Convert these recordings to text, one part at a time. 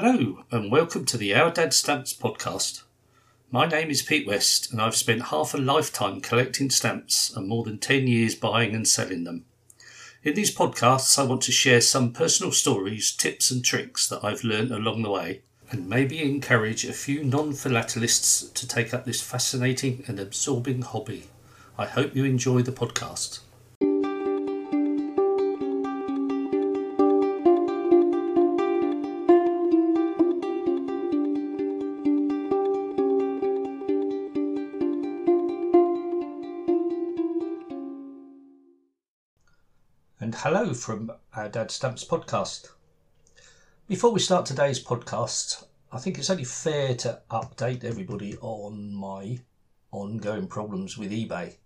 Hello, and welcome to the Our Dad Stamps podcast. My name is Pete West, and I've spent half a lifetime collecting stamps and more than 10 years buying and selling them. In these podcasts, I want to share some personal stories, tips, and tricks that I've learned along the way, and maybe encourage a few non philatelists to take up this fascinating and absorbing hobby. I hope you enjoy the podcast. Hello from our Dad Stamps podcast. Before we start today's podcast, I think it's only fair to update everybody on my ongoing problems with eBay.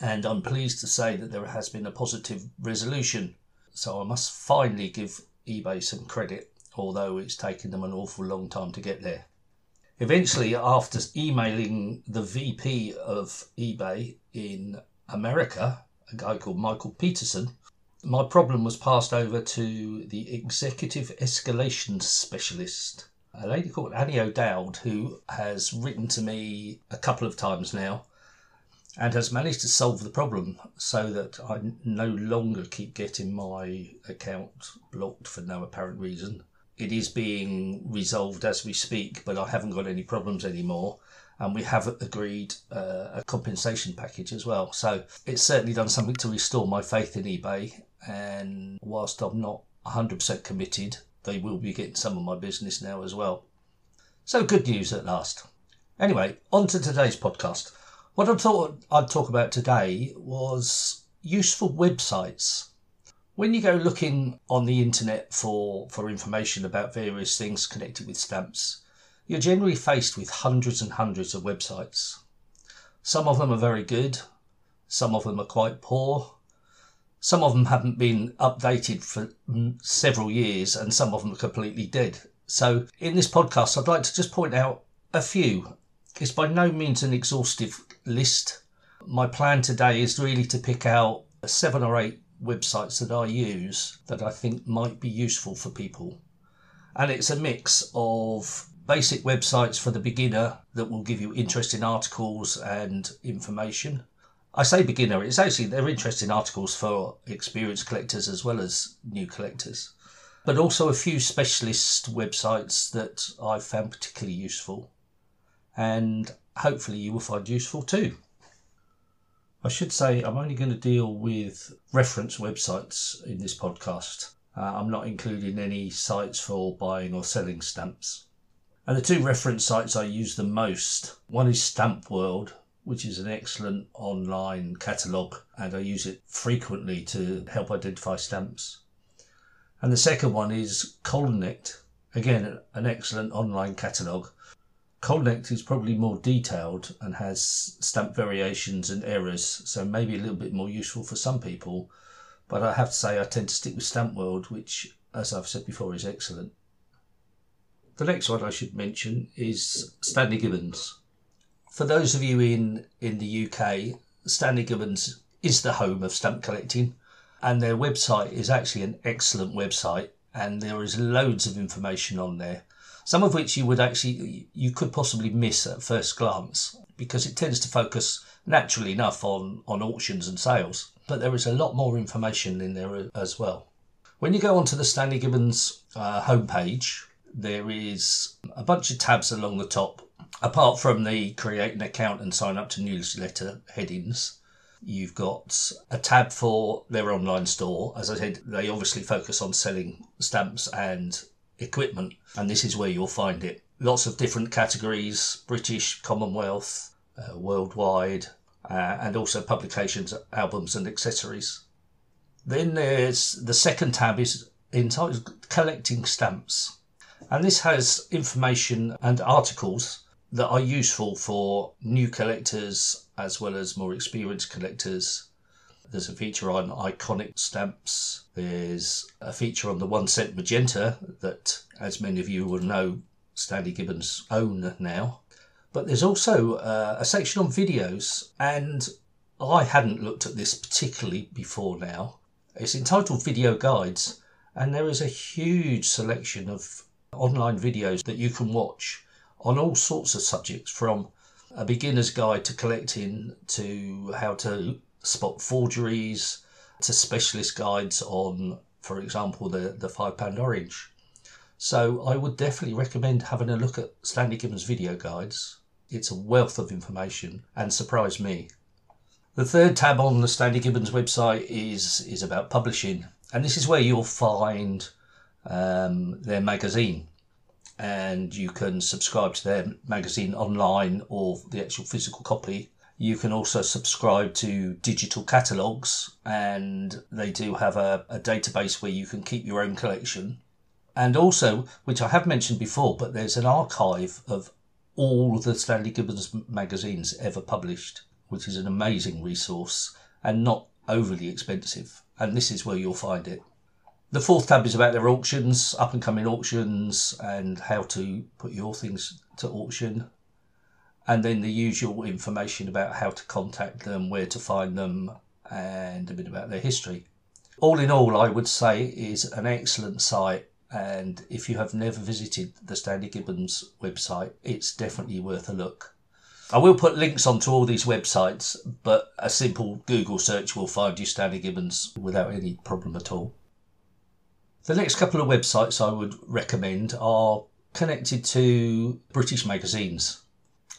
And I'm pleased to say that there has been a positive resolution. So I must finally give eBay some credit, although it's taken them an awful long time to get there. Eventually, after emailing the VP of eBay in America, a guy called Michael Peterson, my problem was passed over to the executive escalation specialist, a lady called Annie O'Dowd, who has written to me a couple of times now and has managed to solve the problem so that I no longer keep getting my account blocked for no apparent reason. It is being resolved as we speak, but I haven't got any problems anymore and we have agreed uh, a compensation package as well. So it's certainly done something to restore my faith in eBay and whilst I'm not 100% committed, they will be getting some of my business now as well. So good news at last. Anyway, on to today's podcast. What I thought I'd talk about today was useful websites. When you go looking on the internet for, for information about various things connected with stamps, you're generally faced with hundreds and hundreds of websites. Some of them are very good, some of them are quite poor, some of them haven't been updated for mm, several years, and some of them are completely dead. So, in this podcast, I'd like to just point out a few. It's by no means an exhaustive list. My plan today is really to pick out seven or eight websites that I use that I think might be useful for people. And it's a mix of basic websites for the beginner that will give you interesting articles and information I say beginner, it's actually they're interesting articles for experienced collectors as well as new collectors, but also a few specialist websites that I've found particularly useful, and hopefully you will find useful too. I should say I'm only going to deal with reference websites in this podcast. Uh, I'm not including any sites for buying or selling stamps. And the two reference sites I use the most one is Stamp World, which is an excellent online catalogue, and I use it frequently to help identify stamps. And the second one is Colnect, again, an excellent online catalogue. Colnect is probably more detailed and has stamp variations and errors, so maybe a little bit more useful for some people. But I have to say, I tend to stick with Stamp World, which, as I've said before, is excellent. The next one I should mention is Stanley Gibbons for those of you in, in the UK, Stanley Gibbons is the home of stamp collecting, and their website is actually an excellent website, and there is loads of information on there. Some of which you would actually you could possibly miss at first glance because it tends to focus naturally enough on, on auctions and sales. But there is a lot more information in there as well. When you go onto the Stanley Gibbons uh, homepage, there is a bunch of tabs along the top apart from the create an account and sign up to newsletter headings, you've got a tab for their online store. As I said, they obviously focus on selling stamps and equipment, and this is where you'll find it. Lots of different categories British, Commonwealth, uh, worldwide, uh, and also publications, albums, and accessories. Then there's the second tab is entitled Collecting Stamps, and this has information and articles that are useful for new collectors as well as more experienced collectors. There's a feature on iconic stamps. There's a feature on the one cent magenta that, as many of you will know, Stanley Gibbons own now. But there's also uh, a section on videos, and I hadn't looked at this particularly before now. It's entitled Video Guides, and there is a huge selection of online videos that you can watch on all sorts of subjects from a beginner's guide to collecting to how to spot forgeries to specialist guides on, for example, the, the five pound orange. So I would definitely recommend having a look at Stanley Gibbons video guides. It's a wealth of information and surprised me. The third tab on the Stanley Gibbons website is is about publishing, and this is where you'll find um, their magazine, and you can subscribe to their magazine online or the actual physical copy. You can also subscribe to digital catalogues, and they do have a, a database where you can keep your own collection. And also, which I have mentioned before, but there's an archive of all the Stanley Gibbons magazines ever published which is an amazing resource and not overly expensive. And this is where you'll find it. The fourth tab is about their auctions, up and coming auctions, and how to put your things to auction. And then the usual information about how to contact them, where to find them, and a bit about their history. All in all, I would say is an excellent site. And if you have never visited the Stanley Gibbons website, it's definitely worth a look. I will put links onto all these websites, but a simple Google search will find you Stanley Gibbons without any problem at all. The next couple of websites I would recommend are connected to British magazines.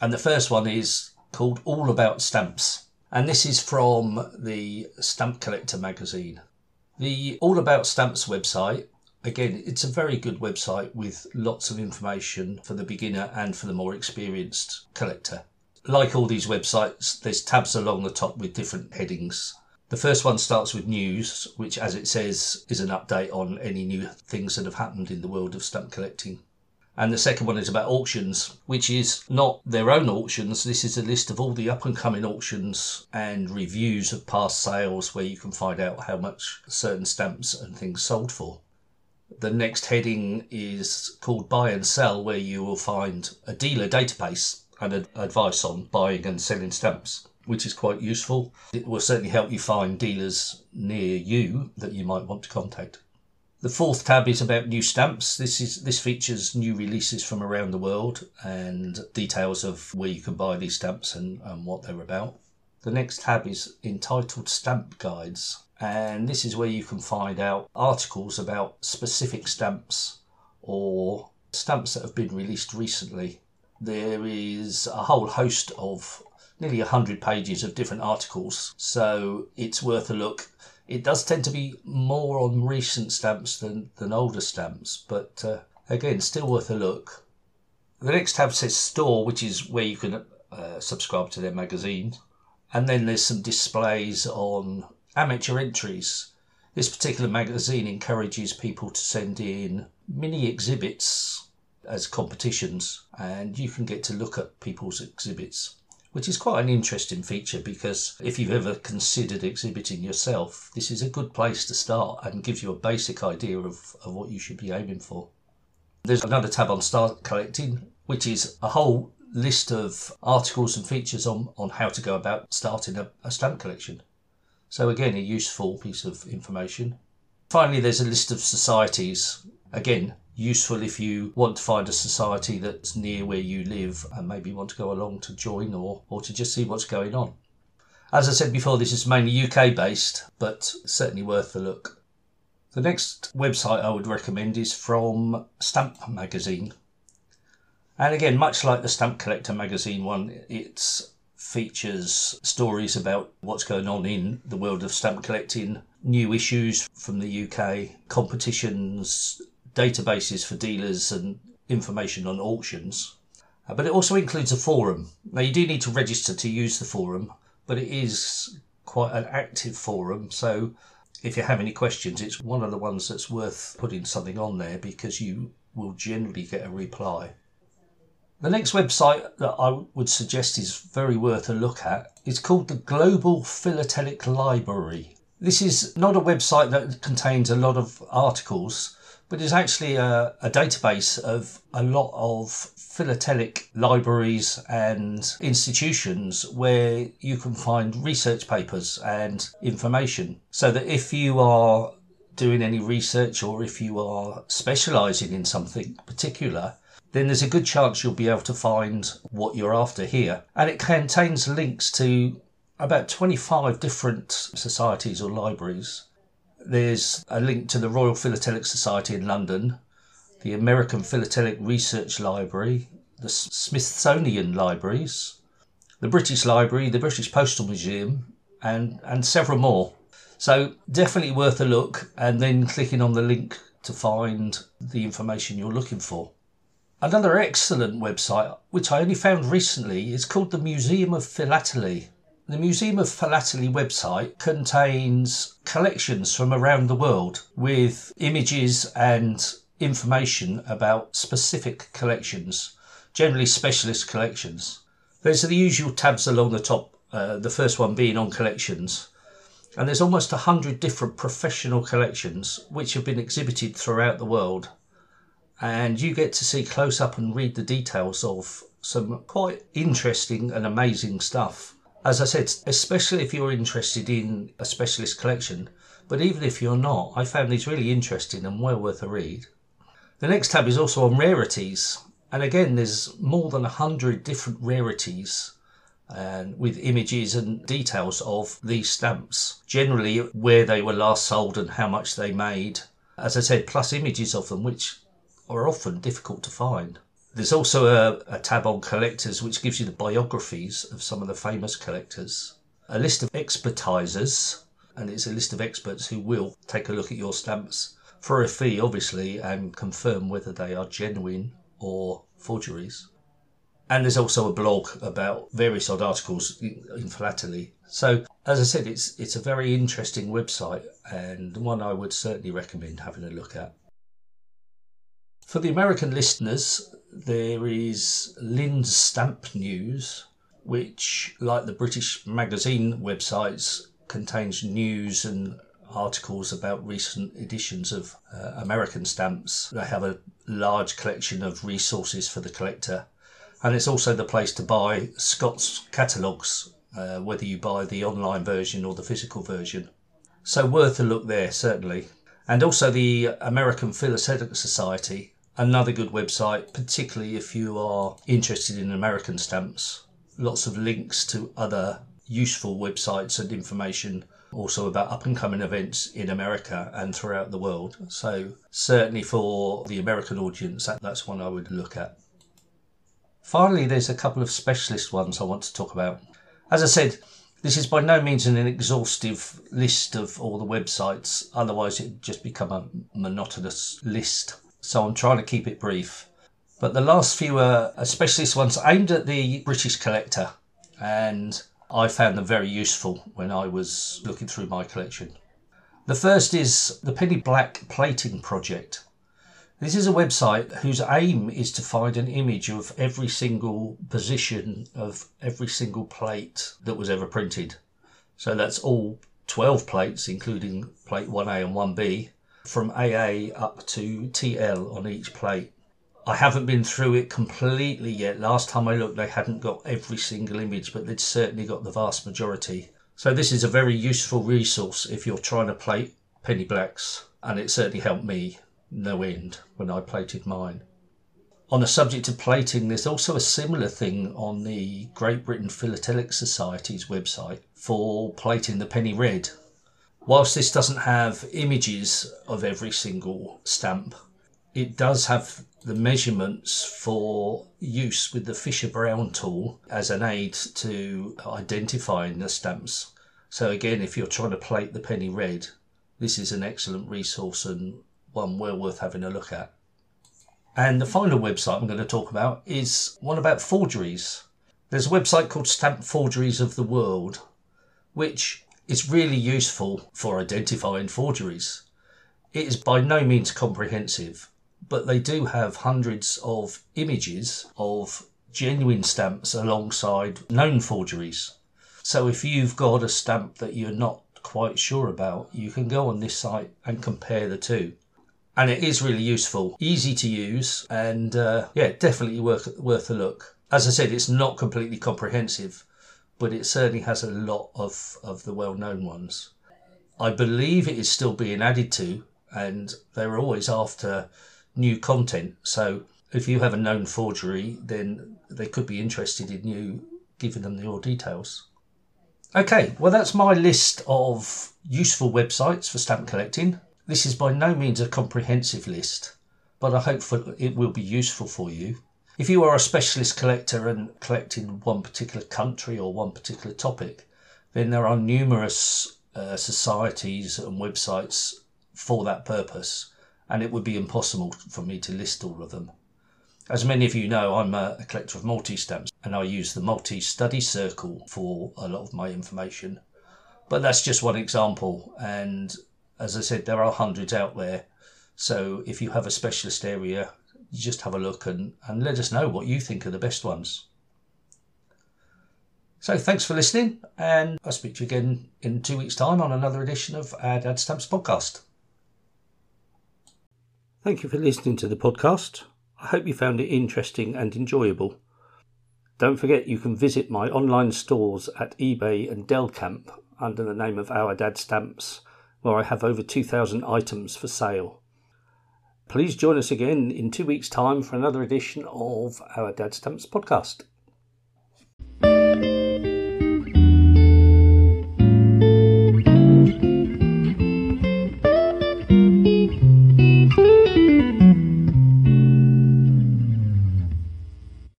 And the first one is called All About Stamps. And this is from the Stamp Collector magazine. The All About Stamps website, again, it's a very good website with lots of information for the beginner and for the more experienced collector like all these websites, there's tabs along the top with different headings. The first one starts with news, which, as it says, is an update on any new things that have happened in the world of stamp collecting. And the second one is about auctions, which is not their own auctions. This is a list of all the up and coming auctions and reviews of past sales where you can find out how much certain stamps and things sold for. The next heading is called Buy and Sell, where you will find a dealer database and advice on buying and selling stamps, which is quite useful. It will certainly help you find dealers near you that you might want to contact. The fourth tab is about new stamps. This is this features new releases from around the world and details of where you can buy these stamps and, and what they're about. The next tab is entitled Stamp Guides, and this is where you can find out articles about specific stamps or stamps that have been released recently there is a whole host of nearly 100 pages of different articles, so it's worth a look. It does tend to be more on recent stamps than, than older stamps, but uh, again, still worth a look. The next tab says Store, which is where you can uh, subscribe to their magazine. And then there's some displays on amateur entries. This particular magazine encourages people to send in mini exhibits as competitions, and you can get to look at people's exhibits, which is quite an interesting feature because if you've ever considered exhibiting yourself, this is a good place to start and gives you a basic idea of, of what you should be aiming for. There's another tab on Start Collecting, which is a whole list of articles and features on, on how to go about starting a, a stamp collection. So, again, a useful piece of information. Finally, there's a list of societies. Again, useful if you want to find a society that's near where you live and maybe want to go along to join or, or to just see what's going on. As I said before, this is mainly UK based, but certainly worth a look. The next website I would recommend is from Stamp Magazine. And again, much like the Stamp Collector magazine one, it features stories about what's going on in the world of stamp collecting, new issues from the UK, competitions, databases for dealers and information on auctions. Uh, but it also includes a forum. Now, you do need to register to use the forum, but it is quite an active forum. So, if you have any questions, it's one of the ones that's worth putting something on there because you will generally get a reply. The next website that I would suggest is very worth a look at is called the Global Philatelic Library. This is not a website that contains a lot of articles, but it's actually a, a database of a lot of philatelic libraries and institutions where you can find research papers and information so that if you are doing any research or if you are specialising in something particular, then there's a good chance you'll be able to find what you're after here. And it contains links to about 25 different societies or libraries. There's a link to the Royal Philatelic Society in London, the American Philatelic Research Library, the Smithsonian Libraries, the British Library, the British Postal Museum, and, and several more. So definitely worth a look and then clicking on the link to find the information you're looking for. Another excellent website, which I only found recently, is called the Museum of Philately. The Museum of Philately website contains collections from around the world with images and information about specific collections, generally specialist collections. There's the usual tabs along the top, uh, the first one being on collections. And there's almost a hundred different professional collections which have been exhibited throughout the world. And you get to see close up and read the details of some quite interesting and amazing stuff. As I said, especially if you're interested in a specialist collection, but even if you're not, I found these really interesting and well worth a read. The next tab is also on rarities, and again, there's more than a hundred different rarities and with images and details of these stamps, generally where they were last sold and how much they made. As I said, plus images of them, which are often difficult to find. There's also a, a tab on collectors which gives you the biographies of some of the famous collectors, a list of expertisers, and it's a list of experts who will take a look at your stamps for a fee, obviously, and confirm whether they are genuine or forgeries and there's also a blog about various odd articles in philately. So, as I said, it's it's a very interesting website and one I would certainly recommend having a look at. For the American listeners, there is Linn's Stamp News, which, like the British magazine websites, contains news and articles about recent editions of uh, American stamps. They have a large collection of resources for the collector and it's also the place to buy Scott's catalogues, uh, whether you buy the online version or the physical version. So worth a look there, certainly. And also the American Philatelic Society, another good website, particularly if you are interested in American stamps. Lots of links to other useful websites and information also about up and coming events in America and throughout the world. So, certainly for the American audience, that, that's one I would look at. Finally, there's a couple of specialist ones I want to talk about. As I said, this is by no means an exhaustive list of all the websites, otherwise, it'd just become a monotonous list. So I'm trying to keep it brief. But the last few are specialist ones aimed at the British collector, and I found them very useful when I was looking through my collection. The first is the Penny Black Plating Project. This is a website whose aim is to find an image of every single position of every single plate that was ever printed. So that's all 12 plates, including plate 1A and 1B, from AA up to TL on each plate. I haven't been through it completely yet. Last time I looked, they hadn't got every single image, but they'd certainly got the vast majority. So this is a very useful resource if you're trying to plate penny blacks, and it certainly helped me no end when I plated mine. On the subject of plating, there's also a similar thing on the Great Britain Philatelic Society's website for plating the penny red. Whilst this doesn't have images of every single stamp, it does have the measurements for use with the Fisher Brown tool as an aid to identifying the stamps. So, again, if you're trying to plate the penny red, this is an excellent resource and one well worth having a look at. And the final website I'm going to talk about is one about forgeries. There's a website called Stamp Forgeries of the World, which is really useful for identifying forgeries. It is by no means comprehensive, but they do have hundreds of images of genuine stamps alongside known forgeries. So if you've got a stamp that you're not quite sure about, you can go on this site and compare the two and it is really useful, easy to use, and uh, yeah, definitely worth worth a look. As I said, it's not completely comprehensive, but it certainly has a lot of of the well known ones. I believe it is still being added to, and they're always after new content. So if you have a known forgery, then they could be interested in you giving them your details. Okay, well, that's my list of useful websites for stamp collecting. This is by no means a comprehensive list, but I hope it will be useful for you. If you are a specialist collector and collect in one particular country or one particular topic, then there are numerous uh, societies and websites for that purpose, and it would be impossible for me to list all of them. As many of you know, I'm a, collector of Malta stamps and I use the Malta Study Circle for a lot of my information. But that's just one example, and as I said, there are hundreds out there. So if you have a specialist area, you just have a look and, and let us know what you think are the best ones. So thanks for listening, and I'll speak to you again in two weeks' time on another edition of our Dad Stamps podcast. Thank you for listening to the podcast. I hope you found it interesting and enjoyable. Don't forget you can visit my online stores at eBay and Delcamp under the name of Our Dad Stamps, where I have over 2,000 items for sale. Please join us again in two weeks' time for another edition of Our Dad Stamps podcast.